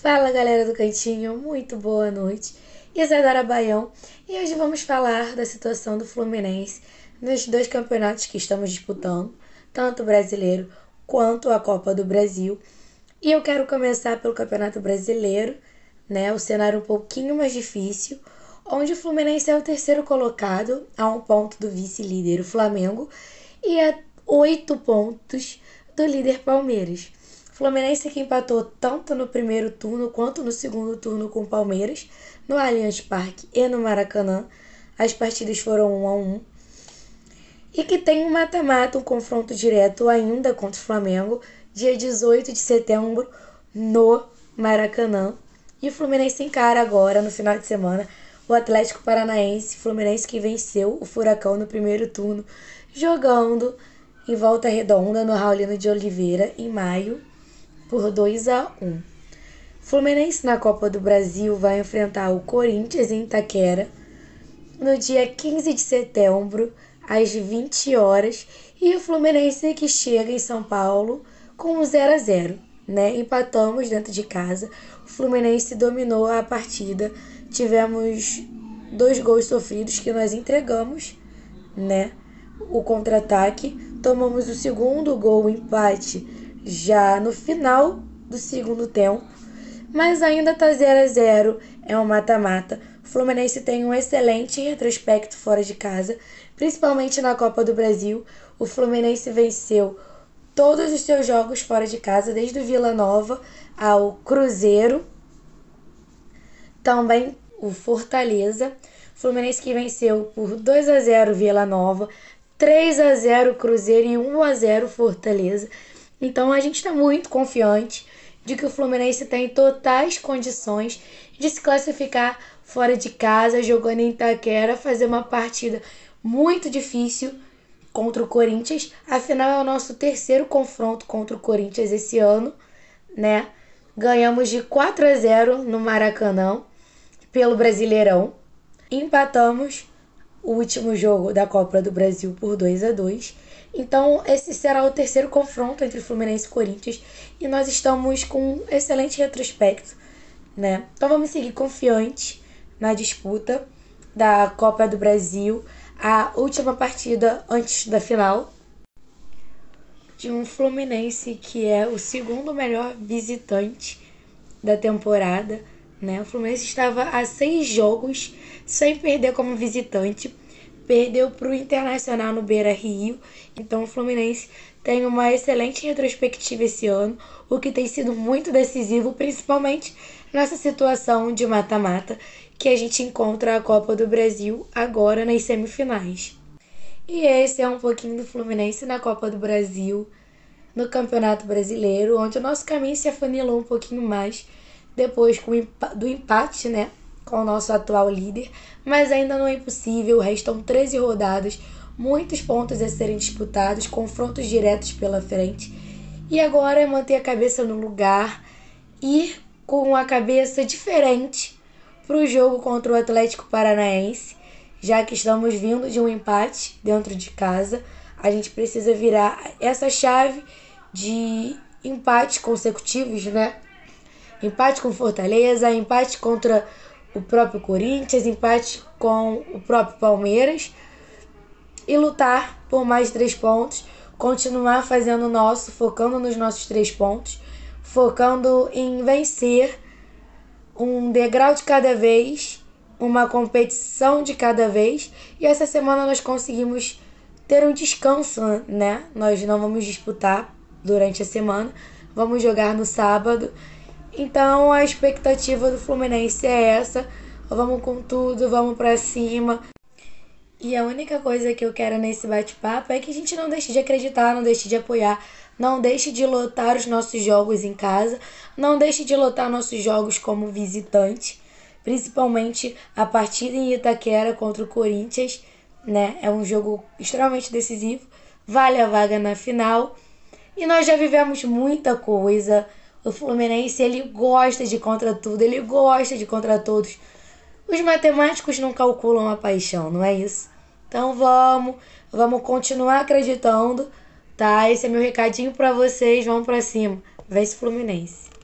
Fala galera do Cantinho, muito boa noite. Isadora Baião e hoje vamos falar da situação do Fluminense nos dois campeonatos que estamos disputando, tanto o brasileiro quanto a Copa do Brasil. E eu quero começar pelo Campeonato Brasileiro, né? O cenário um pouquinho mais difícil, onde o Fluminense é o terceiro colocado, a um ponto do vice-líder, o Flamengo, e a oito pontos do líder Palmeiras. Fluminense que empatou tanto no primeiro turno quanto no segundo turno com o Palmeiras, no Allianz Parque e no Maracanã. As partidas foram 1 a 1. E que tem um mata-mata, um confronto direto ainda contra o Flamengo, dia 18 de setembro, no Maracanã. E o Fluminense encara agora, no final de semana, o Atlético Paranaense, Fluminense que venceu o Furacão no primeiro turno, jogando em volta redonda no Raulino de Oliveira, em maio, por 2 a 1. Fluminense na Copa do Brasil vai enfrentar o Corinthians em Itaquera no dia 15 de setembro, às 20 horas, e o Fluminense que chega em São Paulo com um 0 a 0, né? Empatamos dentro de casa. O Fluminense dominou a partida. Tivemos dois gols sofridos que nós entregamos, né? O contra-ataque, tomamos o segundo gol, empate já no final do segundo tempo, mas ainda tá 0 a 0, é um mata-mata. O Fluminense tem um excelente retrospecto fora de casa, principalmente na Copa do Brasil. O Fluminense venceu todos os seus jogos fora de casa, desde o Vila Nova ao Cruzeiro, também o Fortaleza. Fluminense que venceu por 2 a 0 Vila Nova, 3 a 0 Cruzeiro e 1 a 0 Fortaleza. Então a gente está muito confiante de que o Fluminense tem totais condições de se classificar fora de casa, jogando em Itaquera, fazer uma partida muito difícil contra o Corinthians. Afinal, é o nosso terceiro confronto contra o Corinthians esse ano, né? Ganhamos de 4 a 0 no Maracanã pelo Brasileirão. Empatamos o último jogo da Copa do Brasil por 2 a 2 então, esse será o terceiro confronto entre Fluminense e Corinthians e nós estamos com um excelente retrospecto, né? Então, vamos seguir confiantes na disputa da Copa do Brasil, a última partida antes da final de um Fluminense que é o segundo melhor visitante da temporada, né? O Fluminense estava a seis jogos sem perder como visitante perdeu para o Internacional no Beira Rio. Então o Fluminense tem uma excelente retrospectiva esse ano, o que tem sido muito decisivo, principalmente nessa situação de mata-mata que a gente encontra a Copa do Brasil agora nas semifinais. E esse é um pouquinho do Fluminense na Copa do Brasil, no Campeonato Brasileiro, onde o nosso caminho se afunilou um pouquinho mais depois do empate, né? Com o nosso atual líder, mas ainda não é impossível, restam 13 rodadas, muitos pontos a serem disputados, confrontos diretos pela frente. E agora é manter a cabeça no lugar, ir com a cabeça diferente para o jogo contra o Atlético Paranaense, já que estamos vindo de um empate dentro de casa. A gente precisa virar essa chave de empates consecutivos, né? Empate com Fortaleza, empate contra o próprio Corinthians, empate com o próprio Palmeiras e lutar por mais três pontos, continuar fazendo o nosso, focando nos nossos três pontos, focando em vencer um degrau de cada vez, uma competição de cada vez. E essa semana nós conseguimos ter um descanso, né? Nós não vamos disputar durante a semana, vamos jogar no sábado então a expectativa do Fluminense é essa. Vamos com tudo, vamos para cima. E a única coisa que eu quero nesse bate-papo é que a gente não deixe de acreditar, não deixe de apoiar, não deixe de lotar os nossos jogos em casa, não deixe de lotar nossos jogos como visitante, principalmente a partida em Itaquera contra o Corinthians, né? É um jogo extremamente decisivo, vale a vaga na final. E nós já vivemos muita coisa, o Fluminense, ele gosta de contra tudo, ele gosta de contra todos. Os matemáticos não calculam a paixão, não é isso? Então vamos, vamos continuar acreditando, tá? Esse é meu recadinho para vocês, vamos para cima. Vence Fluminense.